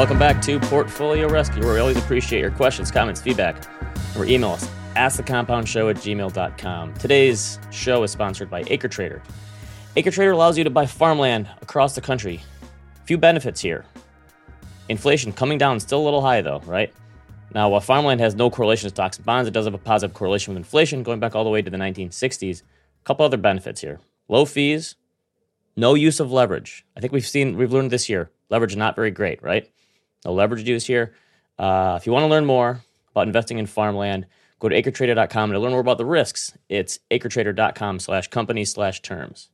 Welcome back to Portfolio Rescue, where we always appreciate your questions, comments, feedback, or email us. At askthecompoundshow at gmail.com. Today's show is sponsored by AcreTrader. AcreTrader allows you to buy farmland across the country. Few benefits here. Inflation coming down, still a little high though, right? Now, while farmland has no correlation to stocks and bonds, it does have a positive correlation with inflation going back all the way to the 1960s. A couple other benefits here low fees, no use of leverage. I think we've seen, we've learned this year, leverage not very great, right? No leverage use here. Uh, if you want to learn more about investing in farmland, go to acretrader.com and to learn more about the risks. It's acretrader.com slash company slash terms.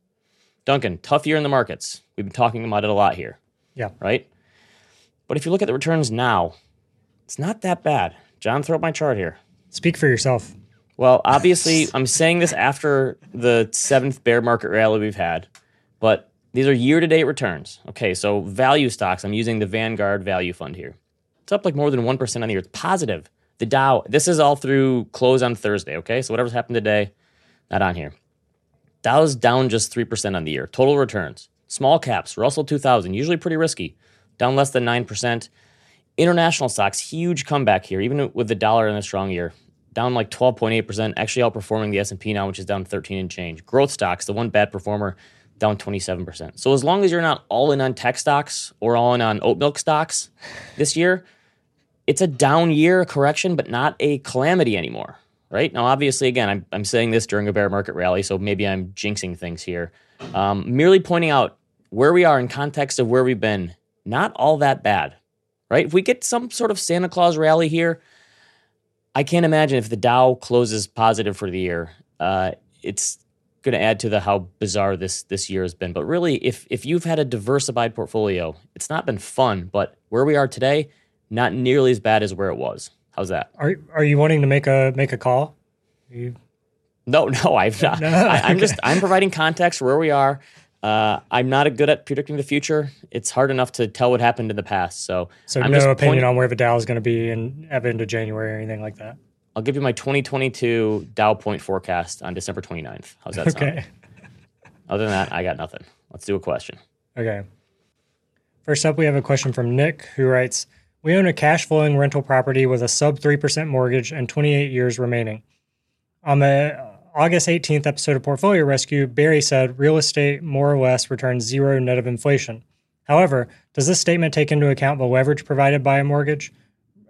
Duncan, tough year in the markets. We've been talking about it a lot here. Yeah. Right? But if you look at the returns now, it's not that bad. John, throw up my chart here. Speak for yourself. Well, obviously, I'm saying this after the seventh bear market rally we've had, but these are year to date returns. Okay, so value stocks, I'm using the Vanguard Value Fund here. It's up like more than 1% on the year. It's positive. The Dow, this is all through close on Thursday, okay? So whatever's happened today, not on here. Dow's down just 3% on the year. Total returns. Small caps, Russell 2000, usually pretty risky, down less than 9%. International stocks, huge comeback here, even with the dollar in a strong year. Down like 12.8%, actually outperforming the S&P now, which is down 13 and change. Growth stocks, the one bad performer, down 27%. So as long as you're not all in on tech stocks or all in on oat milk stocks this year, it's a down year correction, but not a calamity anymore. Right now, obviously, again, I'm, I'm saying this during a bear market rally, so maybe I'm jinxing things here. Um, merely pointing out where we are in context of where we've been, not all that bad right? If we get some sort of Santa Claus rally here, I can't imagine if the Dow closes positive for the year. Uh, it's going to add to the how bizarre this this year has been. But really, if if you've had a diversified portfolio, it's not been fun. But where we are today, not nearly as bad as where it was. How's that? Are are you wanting to make a make a call? You... No, no, I've not. No, I, am okay. just I'm providing context where we are. Uh, I'm not good at predicting the future. It's hard enough to tell what happened in the past. So, So I'm no opinion pointing- on where the Dow is going to be in at the end of January or anything like that. I'll give you my 2022 Dow point forecast on December 29th. How's that sound? Okay. Other than that, I got nothing. Let's do a question. Okay. First up, we have a question from Nick who writes We own a cash flowing rental property with a sub 3% mortgage and 28 years remaining. On the August 18th episode of Portfolio Rescue, Barry said real estate more or less returns zero net of inflation. However, does this statement take into account the leverage provided by a mortgage?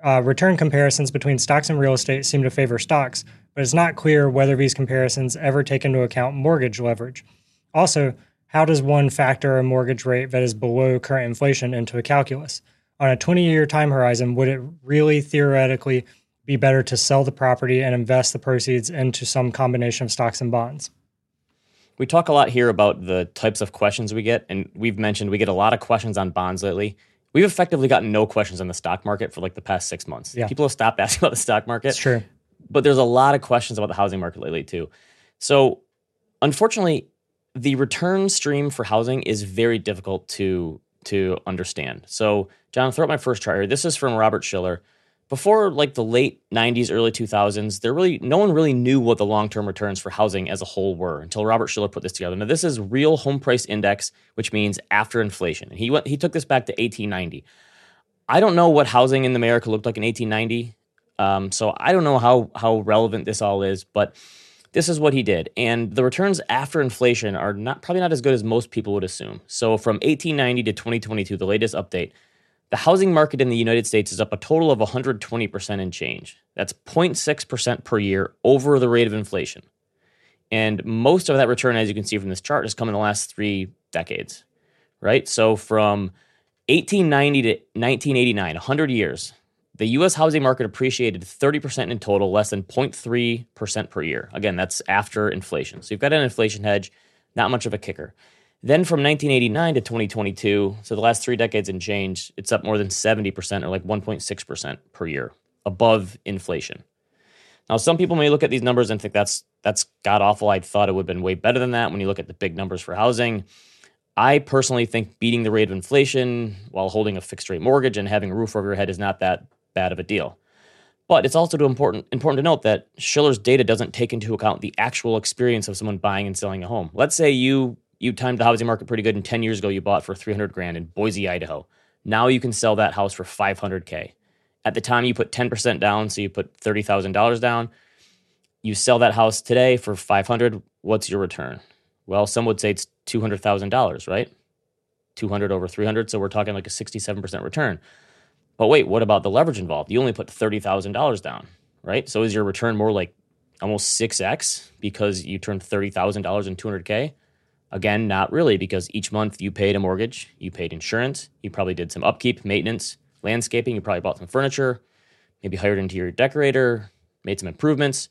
Uh, return comparisons between stocks and real estate seem to favor stocks, but it's not clear whether these comparisons ever take into account mortgage leverage. Also, how does one factor a mortgage rate that is below current inflation into a calculus? On a 20 year time horizon, would it really theoretically be better to sell the property and invest the proceeds into some combination of stocks and bonds? We talk a lot here about the types of questions we get, and we've mentioned we get a lot of questions on bonds lately. We've effectively gotten no questions on the stock market for like the past six months. Yeah. People have stopped asking about the stock market. It's true. but there's a lot of questions about the housing market lately too. So, unfortunately, the return stream for housing is very difficult to to understand. So, John, throw up my first chart here. This is from Robert Shiller. Before like the late 90s, early 2000s, there really no one really knew what the long-term returns for housing as a whole were until Robert Shiller put this together. Now, this is real home price index, which means after inflation. And he went he took this back to 1890. I don't know what housing in America looked like in 1890. Um, so I don't know how how relevant this all is, but this is what he did. And the returns after inflation are not probably not as good as most people would assume. So from 1890 to 2022, the latest update, the housing market in the United States is up a total of 120% in change. That's 0.6% per year over the rate of inflation. And most of that return, as you can see from this chart, has come in the last three decades, right? So from 1890 to 1989, 100 years, the US housing market appreciated 30% in total, less than 0.3% per year. Again, that's after inflation. So you've got an inflation hedge, not much of a kicker. Then from 1989 to 2022, so the last three decades and change, it's up more than 70% or like 1.6% per year above inflation. Now, some people may look at these numbers and think that's that's god awful. I thought it would have been way better than that when you look at the big numbers for housing. I personally think beating the rate of inflation while holding a fixed rate mortgage and having a roof over your head is not that bad of a deal. But it's also important important to note that Shiller's data doesn't take into account the actual experience of someone buying and selling a home. Let's say you you timed the housing market pretty good and 10 years ago you bought for 300 grand in Boise, Idaho. Now you can sell that house for 500K. At the time, you put 10% down, so you put $30,000 down. You sell that house today for 500. What's your return? Well, some would say it's $200,000, right? 200 over 300. So we're talking like a 67% return. But wait, what about the leverage involved? You only put $30,000 down, right? So is your return more like almost 6x because you turned $30,000 in 200K? Again, not really, because each month you paid a mortgage, you paid insurance, you probably did some upkeep, maintenance, landscaping, you probably bought some furniture, maybe hired an interior decorator, made some improvements.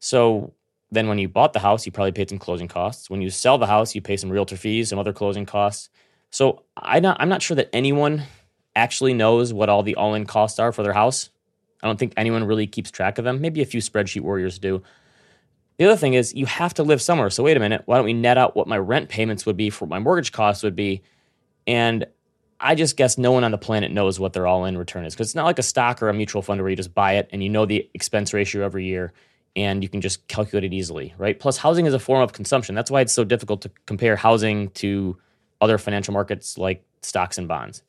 So then when you bought the house, you probably paid some closing costs. When you sell the house, you pay some realtor fees, some other closing costs. So I I'm not sure that anyone actually knows what all the all in costs are for their house. I don't think anyone really keeps track of them. Maybe a few spreadsheet warriors do. The other thing is you have to live somewhere. So wait a minute, why don't we net out what my rent payments would be for what my mortgage costs would be? And I just guess no one on the planet knows what their all in return is because it's not like a stock or a mutual fund where you just buy it and you know the expense ratio every year and you can just calculate it easily, right? Plus, housing is a form of consumption. That's why it's so difficult to compare housing to other financial markets like stocks and bonds.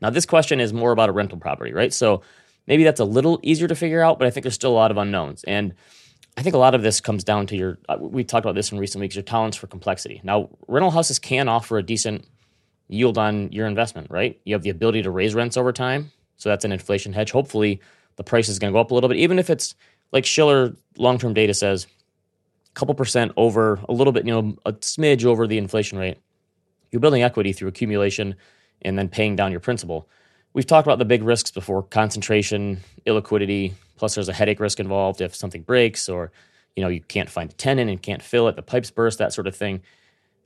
Now, this question is more about a rental property, right? So maybe that's a little easier to figure out, but I think there's still a lot of unknowns. And I think a lot of this comes down to your, uh, we talked about this in recent weeks, your tolerance for complexity. Now, rental houses can offer a decent yield on your investment, right? You have the ability to raise rents over time. So that's an inflation hedge. Hopefully, the price is going to go up a little bit, even if it's like Shiller long term data says, a couple percent over, a little bit, you know, a smidge over the inflation rate. You're building equity through accumulation and then paying down your principal. We've talked about the big risks before concentration, illiquidity, plus there's a headache risk involved if something breaks or you know you can't find a tenant and can't fill it, the pipes burst, that sort of thing.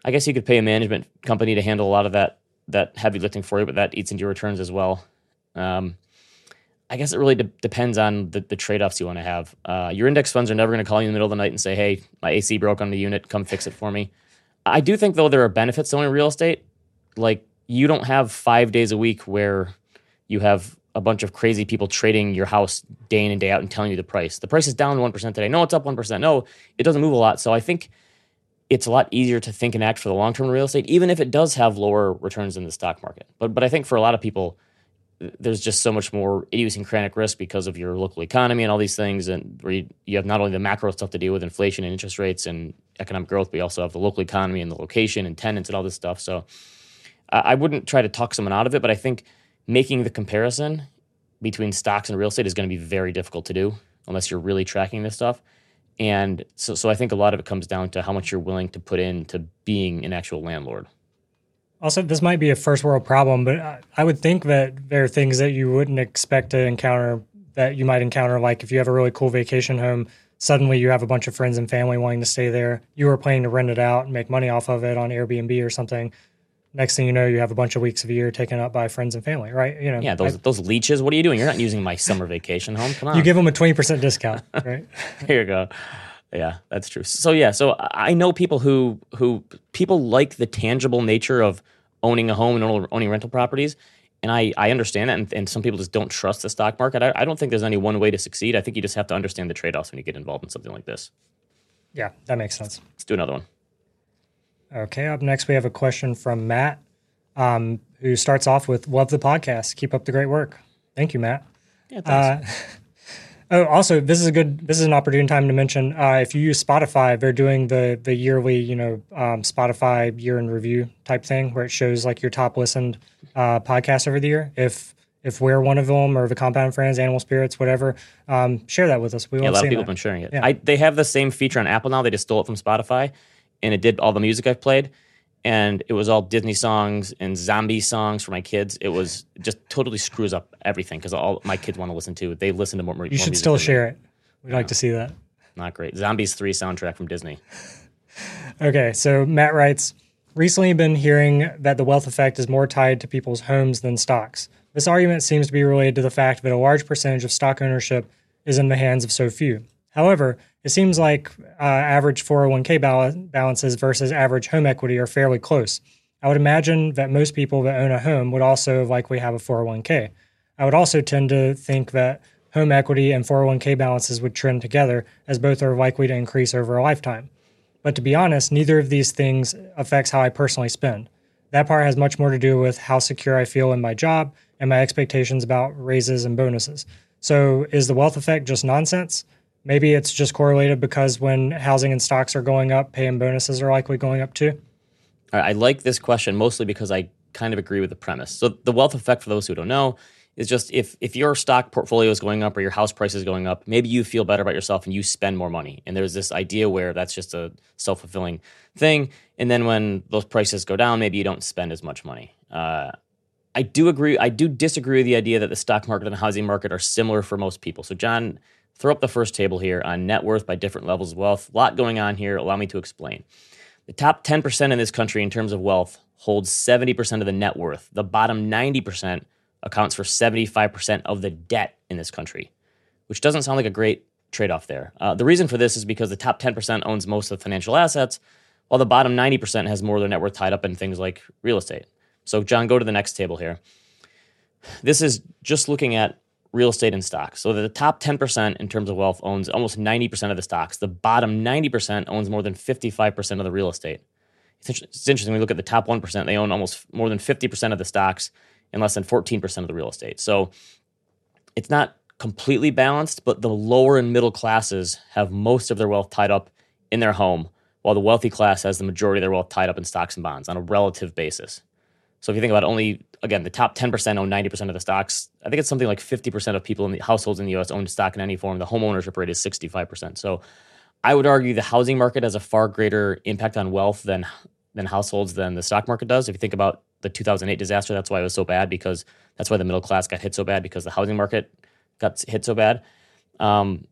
I guess you could pay a management company to handle a lot of that that heavy lifting for you, but that eats into your returns as well. Um, I guess it really de- depends on the, the trade offs you want to have. Uh, your index funds are never going to call you in the middle of the night and say, "Hey, my AC broke on the unit, come fix it for me." I do think though there are benefits to owning real estate. Like you don't have five days a week where you have a bunch of crazy people trading your house day in and day out and telling you the price. The price is down 1% today. No, it's up 1%. No, it doesn't move a lot. So I think it's a lot easier to think and act for the long term real estate, even if it does have lower returns in the stock market. But, but I think for a lot of people, there's just so much more idiosyncratic risk because of your local economy and all these things. And where you, you have not only the macro stuff to deal with, inflation and interest rates and economic growth, but you also have the local economy and the location and tenants and all this stuff. So I wouldn't try to talk someone out of it, but I think making the comparison between stocks and real estate is going to be very difficult to do unless you're really tracking this stuff. And so, so I think a lot of it comes down to how much you're willing to put into being an actual landlord. Also, this might be a first world problem, but I would think that there are things that you wouldn't expect to encounter that you might encounter. Like if you have a really cool vacation home, suddenly you have a bunch of friends and family wanting to stay there. You were planning to rent it out and make money off of it on Airbnb or something next thing you know, you have a bunch of weeks of a year taken up by friends and family, right? You know, yeah, those I, those leeches. What are you doing? You're not using my summer vacation home. Come on, you give them a twenty percent discount, right? Here you go. Yeah, that's true. So yeah, so I know people who who people like the tangible nature of owning a home and owning rental properties. And I, I understand that, and, and some people just don't trust the stock market. I, I don't think there's any one way to succeed. I think you just have to understand the trade offs when you get involved in something like this. Yeah, that makes sense. Let's do another one. Okay, up next we have a question from Matt, um, who starts off with "Love the podcast. Keep up the great work." Thank you, Matt. Yeah, thanks. Uh, oh, also, this is a good. This is an opportune time to mention uh, if you use Spotify, they're doing the the yearly, you know, um, Spotify year in review type thing, where it shows like your top listened uh, podcasts over the year. If if we're one of them or the Compound Friends, Animal Spirits, whatever, um, share that with us. We yeah, a lot of people have been sharing it. Yeah. I, they have the same feature on Apple now. They just stole it from Spotify and it did all the music I've played. And it was all Disney songs and zombie songs for my kids. It was just totally screws up everything because all my kids want to listen to. They listen to more. You more should still share it. We'd like to see that. Not great. Zombies three soundtrack from Disney. okay, so Matt writes. Recently, been hearing that the wealth effect is more tied to people's homes than stocks. This argument seems to be related to the fact that a large percentage of stock ownership is in the hands of so few. However, it seems like uh, average 401k balances versus average home equity are fairly close. I would imagine that most people that own a home would also likely have a 401k. I would also tend to think that home equity and 401k balances would trend together as both are likely to increase over a lifetime. But to be honest, neither of these things affects how I personally spend. That part has much more to do with how secure I feel in my job and my expectations about raises and bonuses. So, is the wealth effect just nonsense? Maybe it's just correlated because when housing and stocks are going up, pay and bonuses are likely going up too. I like this question mostly because I kind of agree with the premise. So, the wealth effect, for those who don't know, is just if if your stock portfolio is going up or your house price is going up, maybe you feel better about yourself and you spend more money. And there's this idea where that's just a self fulfilling thing. And then when those prices go down, maybe you don't spend as much money. Uh, I do agree. I do disagree with the idea that the stock market and the housing market are similar for most people. So, John, throw up the first table here on net worth by different levels of wealth. A lot going on here. Allow me to explain. The top 10% in this country in terms of wealth holds 70% of the net worth. The bottom 90% accounts for 75% of the debt in this country, which doesn't sound like a great trade off there. Uh, the reason for this is because the top 10% owns most of the financial assets, while the bottom 90% has more of their net worth tied up in things like real estate. So, John, go to the next table here. This is just looking at real estate and stocks. So, the top 10% in terms of wealth owns almost 90% of the stocks. The bottom 90% owns more than 55% of the real estate. It's, interesting. We look at the top 1%, they own almost more than 50% of the stocks and less than 14% of the real estate. So, it's not completely balanced, but the lower and middle classes have most of their wealth tied up in their home, while the wealthy class has the majority of their wealth tied up in stocks and bonds on a relative basis. So if you think about it, only again the top 10% own 90% of the stocks. I think it's something like 50% of people in the households in the US own stock in any form. The home ownership rate is 65%. So I would argue the housing market has a far greater impact on wealth than than households than the stock market does. If you think about the 2008 disaster, that's why it was so bad because that's why the middle class got hit so bad because the housing market got hit so bad. Um,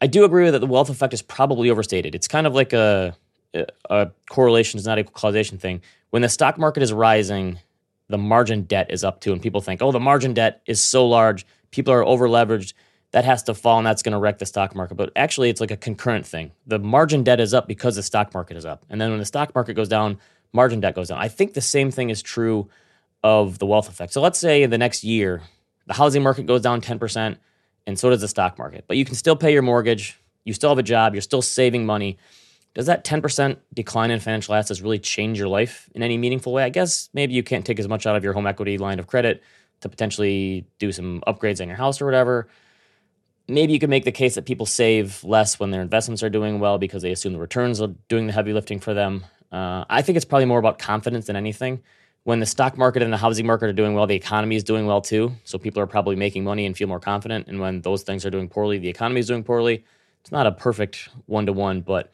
I do agree that the wealth effect is probably overstated. It's kind of like a a correlation is not a causation thing when the stock market is rising, the margin debt is up to. And people think, oh, the margin debt is so large, people are over leveraged, that has to fall and that's going to wreck the stock market. But actually, it's like a concurrent thing. The margin debt is up because the stock market is up. And then when the stock market goes down, margin debt goes down. I think the same thing is true of the wealth effect. So let's say in the next year, the housing market goes down 10%, and so does the stock market. But you can still pay your mortgage, you still have a job, you're still saving money does that 10% decline in financial assets really change your life in any meaningful way? I guess maybe you can't take as much out of your home equity line of credit to potentially do some upgrades in your house or whatever. Maybe you could make the case that people save less when their investments are doing well because they assume the returns are doing the heavy lifting for them. Uh, I think it's probably more about confidence than anything. When the stock market and the housing market are doing well, the economy is doing well too. So people are probably making money and feel more confident. And when those things are doing poorly, the economy is doing poorly. It's not a perfect one to one, but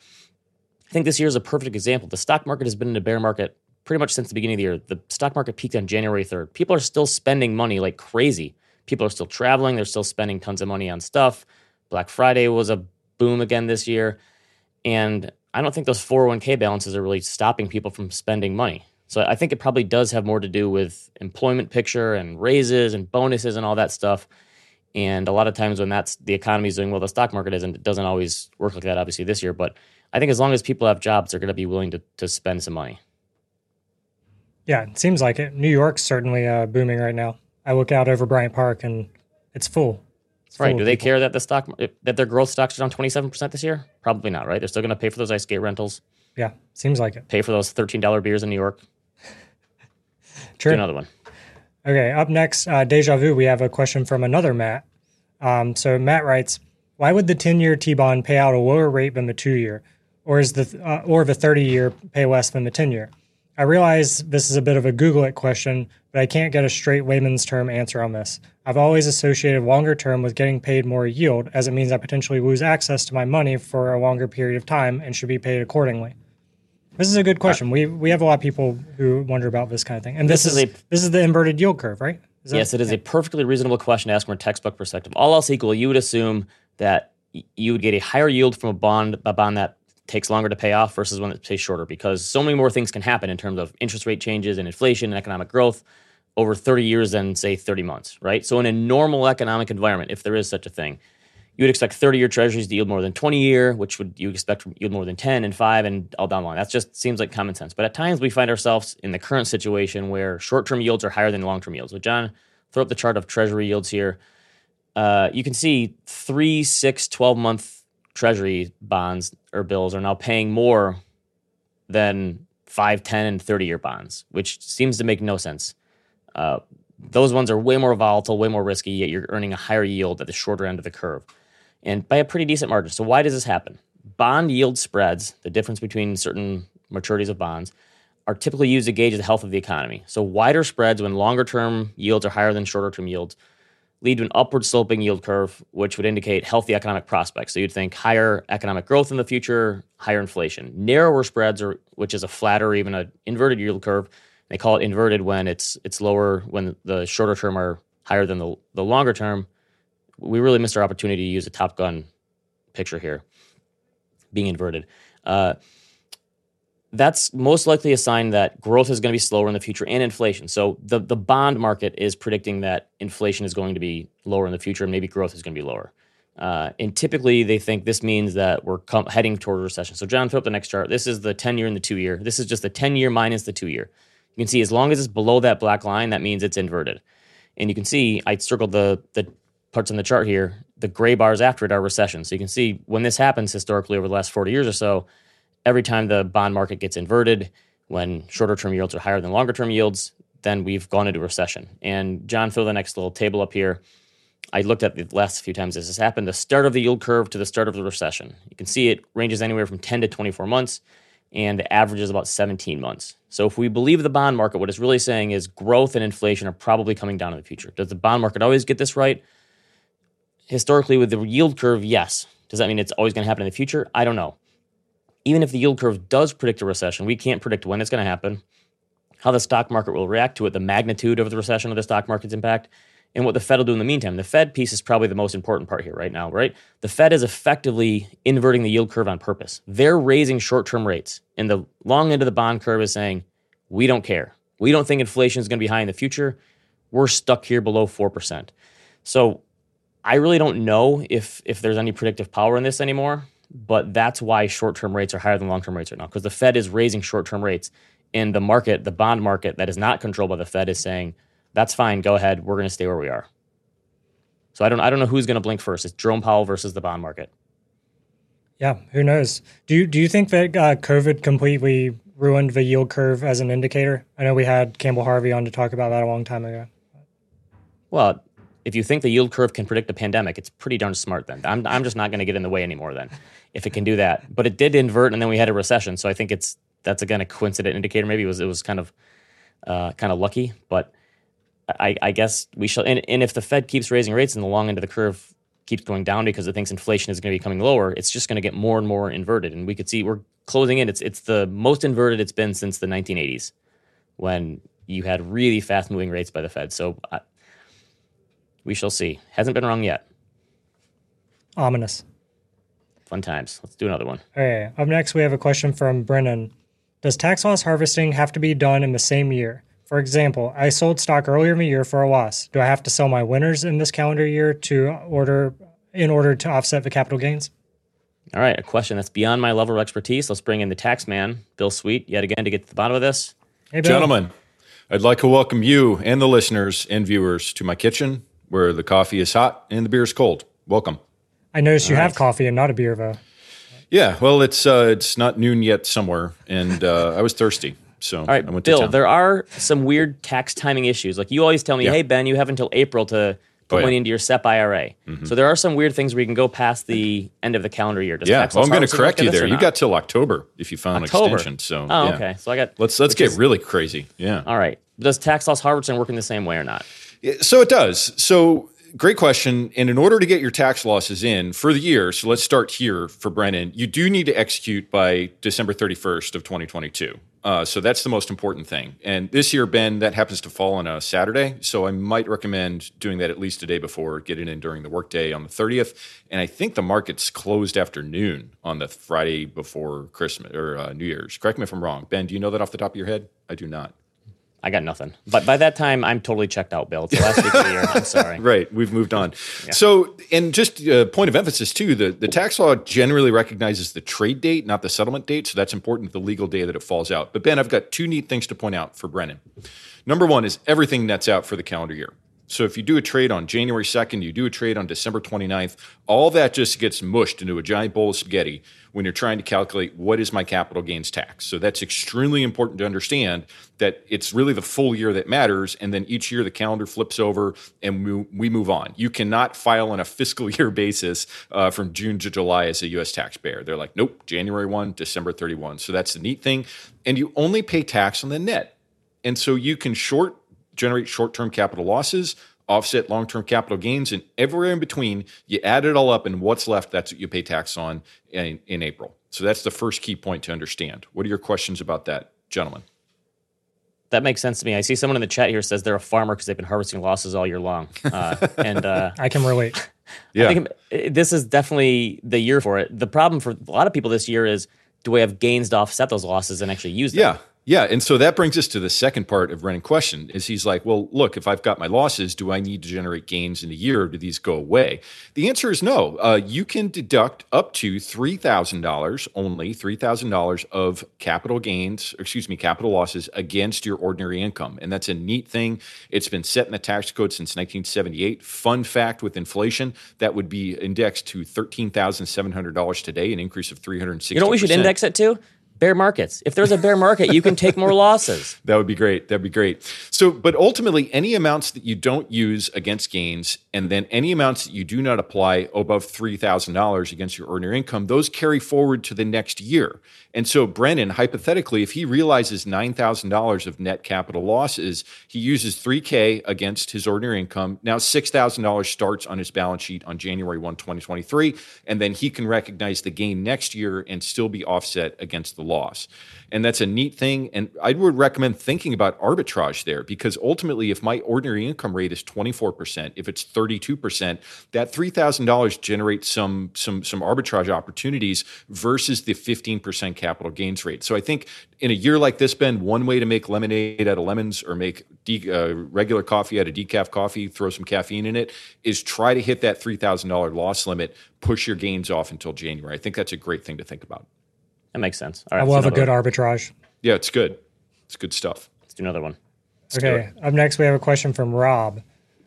I think this year is a perfect example. The stock market has been in a bear market pretty much since the beginning of the year. The stock market peaked on January 3rd. People are still spending money like crazy. People are still traveling, they're still spending tons of money on stuff. Black Friday was a boom again this year. And I don't think those 401k balances are really stopping people from spending money. So I think it probably does have more to do with employment picture and raises and bonuses and all that stuff. And a lot of times when that's the economy is doing well, the stock market isn't. It doesn't always work like that, obviously, this year. But I think as long as people have jobs, they're going to be willing to, to spend some money. Yeah, it seems like it. New York's certainly uh, booming right now. I look out over Bryant Park and it's full. It's right. Do they care that the stock that their growth stocks are down twenty seven percent this year? Probably not. Right. They're still going to pay for those ice skate rentals. Yeah, seems like it. Pay for those thirteen dollar beers in New York. True. Do another one. Okay. Up next, uh, deja vu. We have a question from another Matt. Um, so Matt writes, "Why would the ten year T bond pay out a lower rate than the two year? Or is the uh, or the 30 year pay less than the 10 year? I realize this is a bit of a Google it question, but I can't get a straight layman's term answer on this. I've always associated longer term with getting paid more yield, as it means I potentially lose access to my money for a longer period of time and should be paid accordingly. This is a good question. We we have a lot of people who wonder about this kind of thing, and this, this is, is, a this is the inverted yield curve, right? That, yes, it is a perfectly reasonable question to ask from a textbook perspective. All else equal, you would assume that you would get a higher yield from a bond a bond that takes longer to pay off versus one that pays shorter because so many more things can happen in terms of interest rate changes and inflation and economic growth over 30 years than say 30 months, right? So in a normal economic environment, if there is such a thing, you would expect 30 year treasuries to yield more than 20 year, which would you expect yield more than 10 and 5 and all down the line. That just seems like common sense. But at times we find ourselves in the current situation where short term yields are higher than long term yields. So John, throw up the chart of treasury yields here. Uh, you can see three, six, 12 month treasury bonds or bills are now paying more than 5, 10, and 30 year bonds, which seems to make no sense. Uh, those ones are way more volatile, way more risky, yet you're earning a higher yield at the shorter end of the curve and by a pretty decent margin. So, why does this happen? Bond yield spreads, the difference between certain maturities of bonds, are typically used to gauge the health of the economy. So, wider spreads when longer term yields are higher than shorter term yields lead to an upward sloping yield curve, which would indicate healthy economic prospects. So, you'd think higher economic growth in the future, higher inflation. Narrower spreads, are, which is a flatter even an inverted yield curve, they call it inverted when it's it's lower when the shorter term are higher than the, the longer term. We really missed our opportunity to use a Top Gun picture here, being inverted. Uh, that's most likely a sign that growth is going to be slower in the future and inflation. So the the bond market is predicting that inflation is going to be lower in the future and maybe growth is going to be lower. Uh, and typically they think this means that we're com- heading toward a recession. So John, throw up the next chart. This is the 10 year and the two year. This is just the 10 year minus the two year. You can see as long as it's below that black line, that means it's inverted. And you can see I circled the the parts on the chart here. The gray bars after it are recession. So you can see when this happens historically over the last 40 years or so, every time the bond market gets inverted, when shorter term yields are higher than longer term yields, then we've gone into recession. And John, throw the next little table up here. I looked at the last few times this has happened, the start of the yield curve to the start of the recession. You can see it ranges anywhere from 10 to 24 months and the average is about 17 months. So if we believe the bond market, what it's really saying is growth and inflation are probably coming down in the future. Does the bond market always get this right? Historically, with the yield curve, yes. Does that mean it's always going to happen in the future? I don't know. Even if the yield curve does predict a recession, we can't predict when it's going to happen, how the stock market will react to it, the magnitude of the recession of the stock market's impact, and what the Fed will do in the meantime. The Fed piece is probably the most important part here right now, right? The Fed is effectively inverting the yield curve on purpose. They're raising short term rates, and the long end of the bond curve is saying, we don't care. We don't think inflation is going to be high in the future. We're stuck here below 4%. So I really don't know if, if there's any predictive power in this anymore, but that's why short term rates are higher than long term rates right now, because the Fed is raising short term rates. And the market, the bond market that is not controlled by the Fed, is saying, that's fine. Go ahead. We're going to stay where we are. So I don't I don't know who's going to blink first. It's Jerome Powell versus the bond market. Yeah, who knows? Do you, do you think that uh, COVID completely ruined the yield curve as an indicator? I know we had Campbell Harvey on to talk about that a long time ago. Well, if you think the yield curve can predict a pandemic, it's pretty darn smart then. I'm, I'm just not going to get in the way anymore then if it can do that. But it did invert and then we had a recession. So I think it's that's again a coincident indicator. Maybe it was it was kind of uh, kind of lucky, but I, I guess we shall. And, and if the Fed keeps raising rates and the long end of the curve keeps going down because it thinks inflation is going to be coming lower, it's just going to get more and more inverted. And we could see we're closing in. It's it's the most inverted it's been since the 1980s, when you had really fast moving rates by the Fed. So I, we shall see. Hasn't been wrong yet. Ominous. Fun times. Let's do another one. Okay. Up next, we have a question from Brennan. Does tax loss harvesting have to be done in the same year? For example, I sold stock earlier in the year for a loss. Do I have to sell my winners in this calendar year to order in order to offset the capital gains? All right, a question that's beyond my level of expertise. Let's bring in the tax man, Bill Sweet, yet again to get to the bottom of this. Hey, Gentlemen, I'd like to welcome you and the listeners and viewers to my kitchen where the coffee is hot and the beer is cold. Welcome. I noticed you have coffee and not a beer, though. Yeah, well, it's uh, it's not noon yet somewhere, and uh, I was thirsty. So, all right, I went Bill, there are some weird tax timing issues. Like you always tell me, yeah. hey Ben, you have until April to put oh, yeah. money into your SEP IRA. Mm-hmm. So there are some weird things where you can go past the end of the calendar year. Does yeah, well, I'm going to correct you there. You got till October if you found an extension. So, oh, yeah. okay. So I got. Let's let's get is, really crazy. Yeah. All right. Does tax loss harvesting work in the same way or not? So it does. So great question. And in order to get your tax losses in for the year, so let's start here for Brennan, you do need to execute by December 31st of 2022. Uh, so that's the most important thing. And this year, Ben, that happens to fall on a Saturday. So I might recommend doing that at least a day before, get it in during the workday on the 30th. And I think the market's closed afternoon on the Friday before Christmas or uh, New Year's. Correct me if I'm wrong. Ben, do you know that off the top of your head? I do not. I got nothing. But by that time, I'm totally checked out, Bill. It's the last week of the year. I'm sorry. Right. We've moved on. Yeah. So, and just a point of emphasis, too, the, the tax law generally recognizes the trade date, not the settlement date. So that's important, the legal day that it falls out. But, Ben, I've got two neat things to point out for Brennan. Number one is everything nets out for the calendar year. So if you do a trade on January 2nd, you do a trade on December 29th, all that just gets mushed into a giant bowl of spaghetti when you're trying to calculate what is my capital gains tax. So that's extremely important to understand that it's really the full year that matters. And then each year the calendar flips over and we, we move on. You cannot file on a fiscal year basis uh, from June to July as a US taxpayer. They're like, nope, January 1, December 31. So that's the neat thing. And you only pay tax on the net. And so you can short generate short-term capital losses, offset long-term capital gains, and everywhere in between, you add it all up, and what's left, that's what you pay tax on in, in April. So that's the first key point to understand. What are your questions about that, gentlemen? That makes sense to me. I see someone in the chat here says they're a farmer because they've been harvesting losses all year long, uh, and uh, I can relate. Yeah. I think this is definitely the year for it. The problem for a lot of people this year is do we have gains to offset those losses and actually use them? Yeah. Yeah, and so that brings us to the second part of Brennan question is he's like, well, look, if I've got my losses, do I need to generate gains in a year or do these go away? The answer is no. Uh, you can deduct up to $3,000, only $3,000 of capital gains, excuse me, capital losses against your ordinary income. And that's a neat thing. It's been set in the tax code since 1978. Fun fact with inflation, that would be indexed to $13,700 today, an increase of 360 You know what we should index it to? Bear markets. If there's a bear market, you can take more losses. That would be great. That'd be great. So, but ultimately, any amounts that you don't use against gains, and then any amounts that you do not apply above $3,000 against your ordinary income, those carry forward to the next year. And so, Brennan, hypothetically, if he realizes $9,000 of net capital losses, he uses 3K against his ordinary income. Now, $6,000 starts on his balance sheet on January 1, 2023. And then he can recognize the gain next year and still be offset against the loss. And that's a neat thing. And I would recommend thinking about arbitrage there because ultimately, if my ordinary income rate is 24%, if it's 32%, that $3,000 generates some, some, some arbitrage opportunities versus the 15% capital gains rate. So I think in a year like this, Ben, one way to make lemonade out of lemons or make de- uh, regular coffee out of decaf coffee, throw some caffeine in it, is try to hit that $3,000 loss limit, push your gains off until January. I think that's a great thing to think about. That makes sense. All right, I love a good one. arbitrage. Yeah, it's good. It's good stuff. Let's do another one. Let's okay. Up next, we have a question from Rob.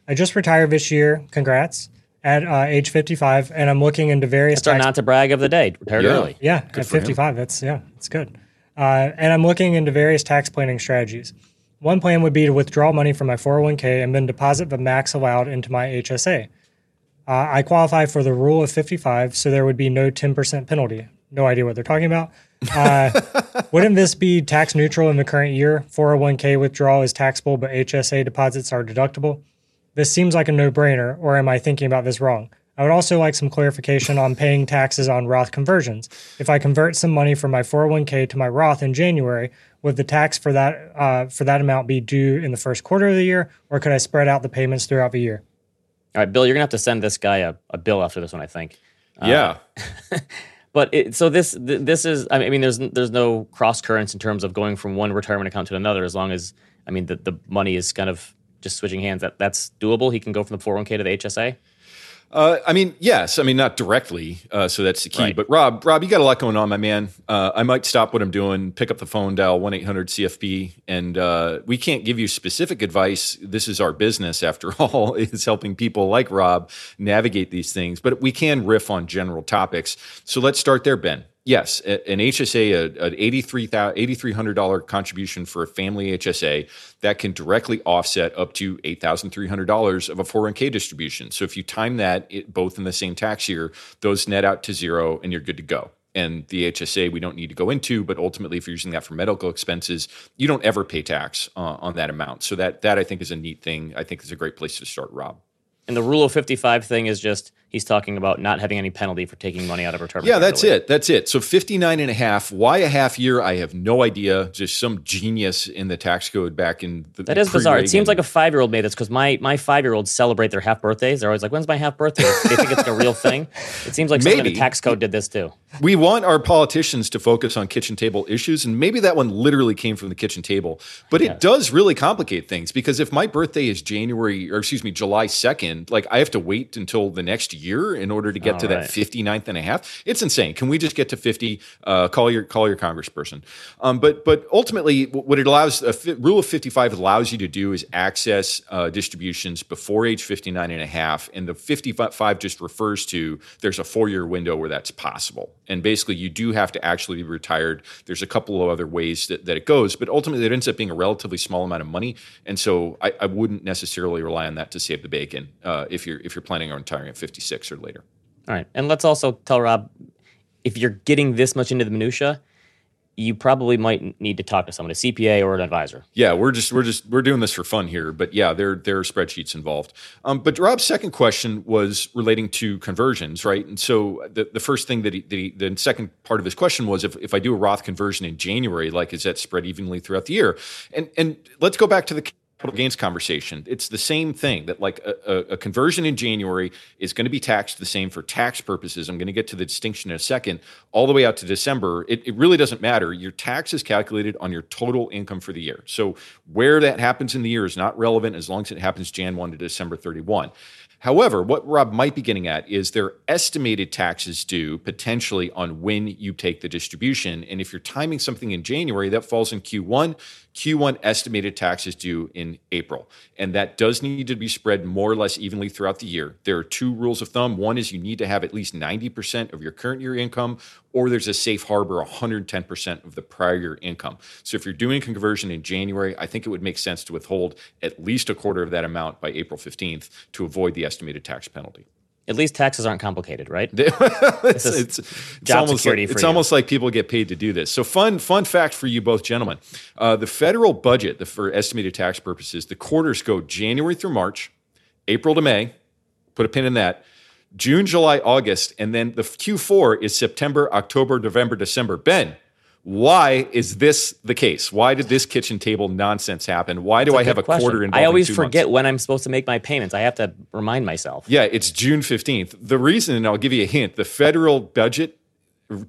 I just retired this year. Congrats. At uh, age 55, and I'm looking into various. That's our not to brag of the day. Retired yeah. early. Yeah, good at 55. Him. That's yeah, it's good. Uh, and I'm looking into various tax planning strategies. One plan would be to withdraw money from my 401k and then deposit the max allowed into my HSA. Uh, I qualify for the rule of 55, so there would be no 10% penalty no idea what they're talking about. Uh, wouldn't this be tax neutral in the current year? 401k withdrawal is taxable, but HSA deposits are deductible. This seems like a no brainer, or am I thinking about this wrong? I would also like some clarification on paying taxes on Roth conversions. If I convert some money from my 401k to my Roth in January, would the tax for that uh, for that amount be due in the first quarter of the year, or could I spread out the payments throughout the year? All right, Bill, you're gonna have to send this guy a, a bill after this one, I think. Yeah. Uh, But it, so this this is I mean there's there's no cross currents in terms of going from one retirement account to another as long as I mean the, the money is kind of just switching hands that that's doable. He can go from the 401k to the HSA. Uh, I mean, yes. I mean, not directly. Uh, so that's the key. Right. But Rob, Rob, you got a lot going on, my man. Uh, I might stop what I'm doing, pick up the phone, dial one eight hundred CFP, and uh, we can't give you specific advice. This is our business, after all, is helping people like Rob navigate these things. But we can riff on general topics. So let's start there, Ben. Yes, an HSA, an $8,300 contribution for a family HSA that can directly offset up to $8,300 of a 401k distribution. So if you time that it, both in the same tax year, those net out to zero and you're good to go. And the HSA we don't need to go into, but ultimately, if you're using that for medical expenses, you don't ever pay tax uh, on that amount. So that that I think is a neat thing. I think is a great place to start, Rob. And the rule of 55 thing is just he's talking about not having any penalty for taking money out of retirement. Yeah, that's it. That's it. So 59 and a half. Why a half year? I have no idea. Just some genius in the tax code back in the That is bizarre. It seems like a five year old made this because my, my five year olds celebrate their half birthdays. They're always like, when's my half birthday? they think it's like a real thing. It seems like maybe the tax code did this too. We want our politicians to focus on kitchen table issues, and maybe that one literally came from the kitchen table. But it yes. does really complicate things because if my birthday is January or excuse me, July 2nd, bacon, like I have to wait until the next year in order to get All to right. that 59th and a half. It's insane. Can we just get to 50? Uh, call your call your congressperson. Um, but but ultimately, what it allows a fi- rule of 55 allows you to do is access uh, distributions before age 59 and a half, and the 55 just refers to there's a four year window where that's possible. And basically, you do have to actually be retired. There's a couple of other ways that, that it goes, but ultimately, it ends up being a relatively small amount of money. And so, I, I wouldn't necessarily rely on that to save the bacon uh, if you're if you're planning on retiring at 56 or later. All right. And let's also tell Rob if you're getting this much into the minutia, you probably might need to talk to someone, a CPA or an advisor. Yeah, we're just we're just we're doing this for fun here, but yeah, there there are spreadsheets involved. Um, but Rob's second question was relating to conversions, right? And so the, the first thing that he, that he the second part of his question was if if I do a Roth conversion in January, like is that spread evenly throughout the year? And and let's go back to the capital gains conversation. It's the same thing that like a, a, conversion in January is going to be taxed the same for tax purposes. I'm going to get to the distinction in a second. All the way out to December, it, it really doesn't matter. Your tax is calculated on your total income for the year. So where that happens in the year is not relevant as long as it happens Jan 1 to December 31. However, what Rob might be getting at is there are estimated taxes due potentially on when you take the distribution. And if you're timing something in January, that falls in Q1. Q1 estimated taxes due in April. And that does need to be spread more or less evenly throughout the year. There are two rules of thumb. One is you need to have at least 90% of your current year income, or there's a safe harbor 110% of the prior year income. So if you're doing conversion in January, I think it would make sense to withhold at least a quarter of that amount by April 15th to avoid the estimated tax penalty. At least taxes aren't complicated, right? it's, it's, it's job almost security like, for it's you. almost like people get paid to do this. So fun fun fact for you both gentlemen. Uh, the federal budget the, for estimated tax purposes, the quarters go January through March, April to May. Put a pin in that. June, July, August, and then the Q4 is September, October, November, December. Ben, why is this the case? Why did this kitchen table nonsense happen? Why do I have a question. quarter in? I always forget when I'm supposed to make my payments. I have to remind myself. Yeah, it's June 15th. The reason, and I'll give you a hint, the federal budget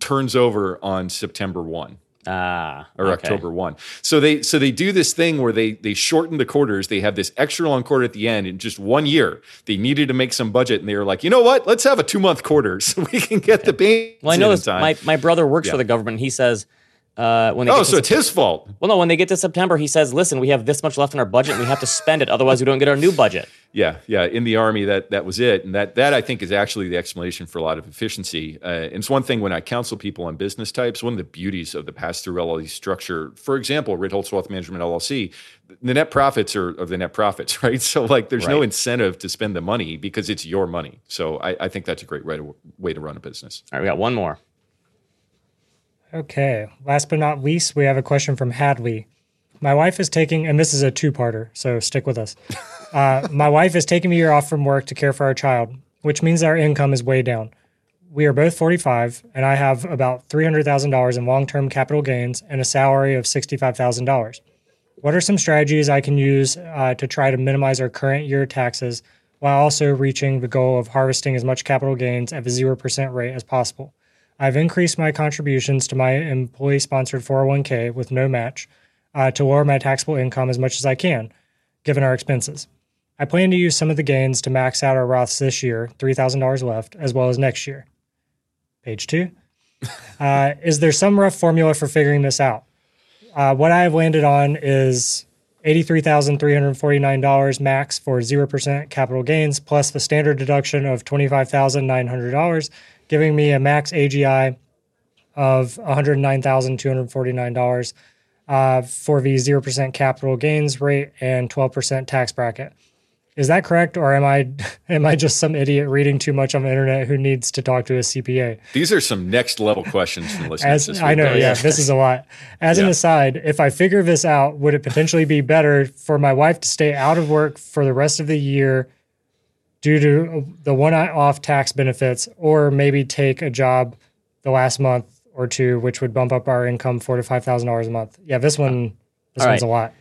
turns over on September 1 Ah, or okay. October 1. So they so they do this thing where they they shorten the quarters. They have this extra long quarter at the end in just one year. They needed to make some budget and they were like, "You know what? Let's have a 2-month quarter so we can get the payments Well, I time." my, my brother works Yeah. for the government. He says uh, when they oh, so it's his fault. well, no, when they get to September, he says, "Listen, we have this much left in our budget, and we have to spend it. Otherwise, we don't get our new budget." Yeah, yeah. In the army, that that was it, and that that I think is actually the explanation for a lot of efficiency. Uh, and it's one thing when I counsel people on business types. One of the beauties of the pass-through LLC structure, for example, Ritholtz Wealth Management LLC, the net profits are, of the net profits, right? So like, there's no incentive to spend the money because it's your money. So I, I think that's a great way to way to run a business. All right, we got one more. Okay. Last but not least, we have a question from Hadley. My wife is taking, and this is a two parter, so stick with us. Uh, my wife is taking a year off from work to care for our child, which means our income is way down. We are both 45, and I have about $300,000 in long term capital gains and a salary of $65,000. What are some strategies I can use uh, to try to minimize our current year taxes while also reaching the goal of harvesting as much capital gains at a 0% rate as possible? I've increased my contributions to my employee sponsored 401k with no match uh, to lower my taxable income as much as I can, given our expenses. I plan to use some of the gains to max out our Roths this year, $3,000 left, as well as next year. Page two. Uh, is there some rough formula for figuring this out? Uh, what I have landed on is $83,349 max for 0% capital gains plus the standard deduction of $25,900, giving me a max AGI of $109,249 uh, for the 0% capital gains rate and 12% tax bracket. Is that correct, or am I am I just some idiot reading too much on the internet who needs to talk to a CPA? These are some next level questions from listeners. As I know, Oh, yeah, yeah. this is a lot. As an aside, if I figure this out, would it potentially be better for my wife to stay out of work for the rest of the year due to the one-off tax benefits, or maybe take a job the last month or two, which would bump up our income four to five thousand dollars a month? Yeah, this one, this All one's right. a lot.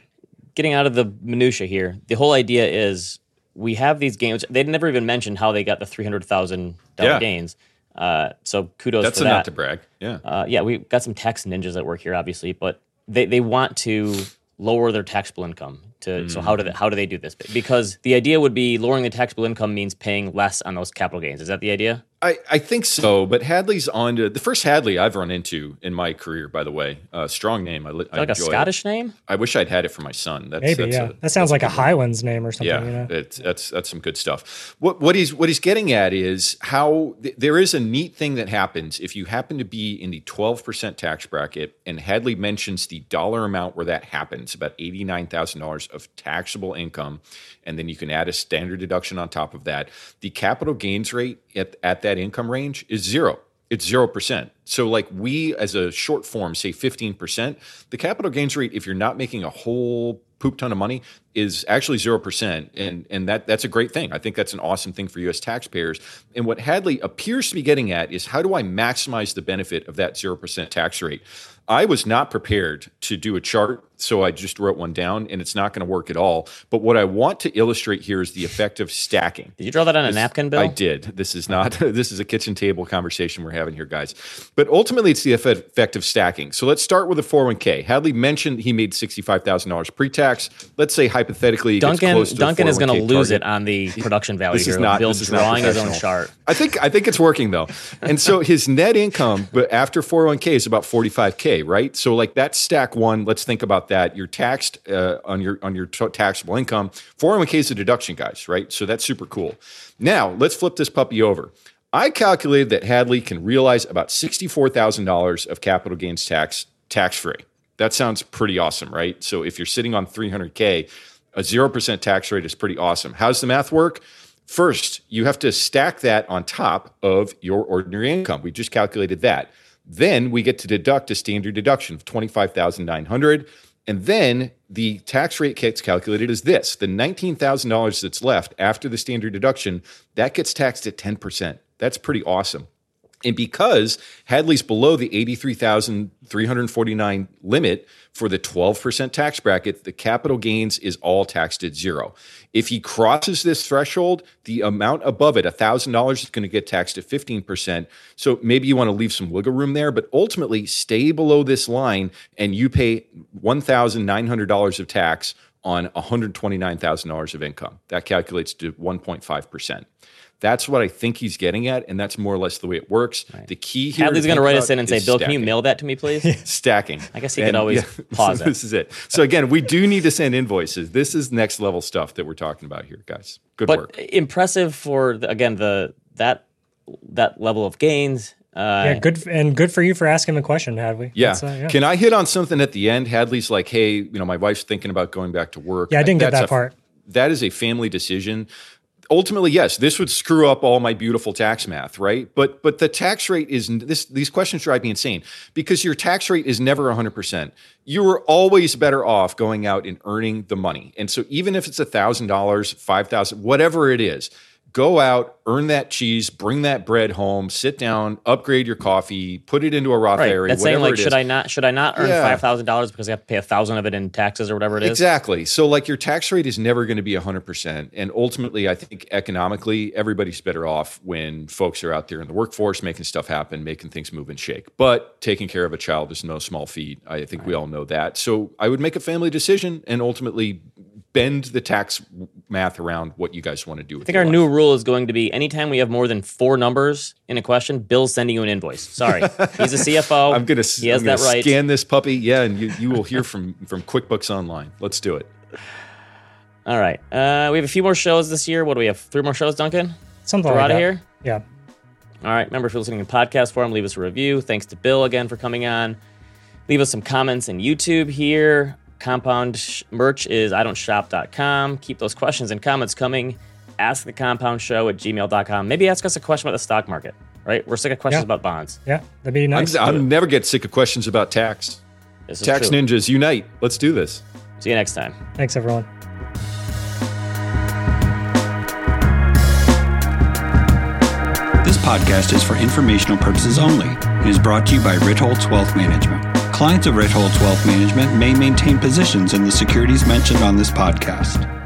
Getting out of the minutia here, the whole idea is we have these games. They never even mentioned how they got the three hundred thousand Yeah. dollar gains. Uh, so kudos That's for a that. not to brag. Yeah. uh, yeah, we've got some tax ninjas at work here, obviously, but they, they want to lower their taxable income. To so how do they, how do they do this? Because the idea would be lowering the taxable income means paying less on those capital gains. Is that the idea? I, I think so, but Hadley's on to the first Hadley I've run into in my career. By the way, uh, strong name. I, li- I Like a Scottish It. name? I wish I'd had it for my son. That's, Maybe, that's yeah. a- that sounds like a good. Highlands name or something. Yeah, you know? it's, that's that's that's some good stuff. What what he's what he's getting at is how th- there is a neat thing that happens if you happen to be in the twelve percent tax bracket, and Hadley mentions the dollar amount where that happens, about eighty nine thousand dollars of taxable income, and then you can add a standard deduction on top of that. The capital gains rate at at that income range is zero. It's zero percent. So, like we as a short form say fifteen percent, the capital gains rate, if you're not making a whole poop ton of money, is actually zero percent, and and that that's a great thing. I think that's an awesome thing for U.S. taxpayers. And what Hadley appears to be getting at is how do I maximize the benefit of that zero percent tax rate? I was not prepared to do a chart, so I just wrote one down, and it's not going to work at all. But what I want to illustrate here is the effect of stacking. Did you draw that on a napkin, Bill? I did. This is not. This is a kitchen table conversation we're having here, guys. But ultimately, it's the effect of stacking. So let's start with a 401k. Hadley mentioned he made sixty-five thousand dollars pre-tax. Let's say hypothetically, Duncan close to the Duncan is going to oh lose target. it on the production value This here. is not. Bill's this is not drawing his own chart. I think. I think it's working though. And so his net income, but after 401k is about 45k, right? So like that's stack one. Let's think about that. You're taxed uh, on your on your t- taxable income. 401k is a deduction, guys, right? So that's super cool. Now let's flip this puppy over. I calculated that Hadley can realize about sixty-four thousand dollars of capital gains tax tax free. That sounds pretty awesome, right? So if you're sitting on 300k, a zero percent tax rate is pretty awesome. How's the math work? First, you have to stack that on top of your ordinary income. We just calculated that. Then we get to deduct a standard deduction of 25,900 and then the tax rate gets calculated as this. The $19,000 that's left after the standard deduction, that gets taxed at 10%. That's pretty awesome. And because Hadley's below the 83,349 limit for the 12% tax bracket, the capital gains is all taxed at zero. If he crosses this threshold, the amount above it, $1,000, is going to get taxed at 15%. So maybe you want to leave some wiggle room there, but ultimately stay below this line and you pay $1,900 of tax on $129,000 of income. That calculates to 1.5%. That's what I think he's getting at, and that's more or less the way it works. The key here Hadley's going to think write us in and say, is Bill, can you mail that to me, please? stacking. I guess he could always pause it. This is it. So again, we do need to send invoices. This is next level stuff that we're talking about here, guys. Good but work. impressive for again the that that level of gains. Uh, Yeah, good and good for you for asking the question, Hadley. Yeah. That's, uh, Can I hit on something at the end? Hadley's like, hey, you know, my wife's thinking about going back to work. Yeah, I didn't get That's that a- part. That is a family decision. Ultimately, yes, this would screw up all my beautiful tax math, right? But but the tax rate is this. These questions drive me insane because your tax rate is never 100. percent You are always better off going out and earning the money. And so even if it's a thousand dollars, five thousand, whatever it is, go out, earn that cheese, bring that bread home, sit down, upgrade your coffee, put it into a Roth right. IRA. That's saying like, should. I not should I not earn Yeah. five thousand dollars because I have to pay a thousand of it in taxes or whatever it is? Exactly. So, like, your tax rate is never going to be 100%. And ultimately, I think economically, everybody's better off when folks are out there in the workforce making stuff happen, making things move and shake. But taking care of a child is no small feat. I think we all know that. So, I would make a family decision and ultimately bend the tax math around what you guys want to do with I think our new rule is going to be anytime we have more than four numbers in a question, Bill's sending you an invoice. Sorry, he's a CFO. I'm gonna, he has I'm that right. scan this puppy. Yeah, and you, you will hear from from QuickBooks Online. Let's do it. All right, uh, we have a few more shows this year. What do we have? Three more shows, Duncan. Something We're like out of here. Yeah. All right. Remember, if you're listening to podcast form, leave us a review. Thanks to Bill again for coming on. Leave us some comments in YouTube here. Compound merch is idon'tshop.com. Keep those questions and comments coming. Ask the compound show at gmail.com. Maybe ask us a question about the stock market, right? We're sick of questions Yeah. about bonds. Yeah. That'd be I'm, nice. I'm never get sick of questions about tax. This is Tax true. ninjas unite. Let's do this. See you next time. Thanks, everyone. This podcast is for informational purposes only and is brought to you by Ritholtz Wealth Management. Clients of Ritholtz Wealth Management may maintain positions in the securities mentioned on this podcast.